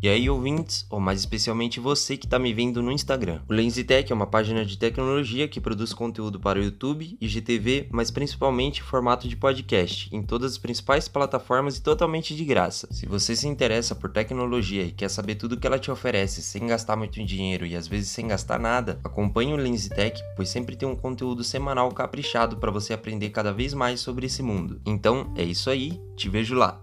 E aí, ouvintes, ou mais especialmente você que está me vendo no Instagram. O LensyTech é uma página de tecnologia que produz conteúdo para o YouTube, IGTV, mas principalmente em formato de podcast, em todas as principais plataformas e totalmente de graça. Se você se interessa por tecnologia e quer saber tudo que ela te oferece sem gastar muito dinheiro e às vezes sem gastar nada, acompanhe o LensyTech, pois sempre tem um conteúdo semanal caprichado para você aprender cada vez mais sobre esse mundo. Então, é isso aí, te vejo lá.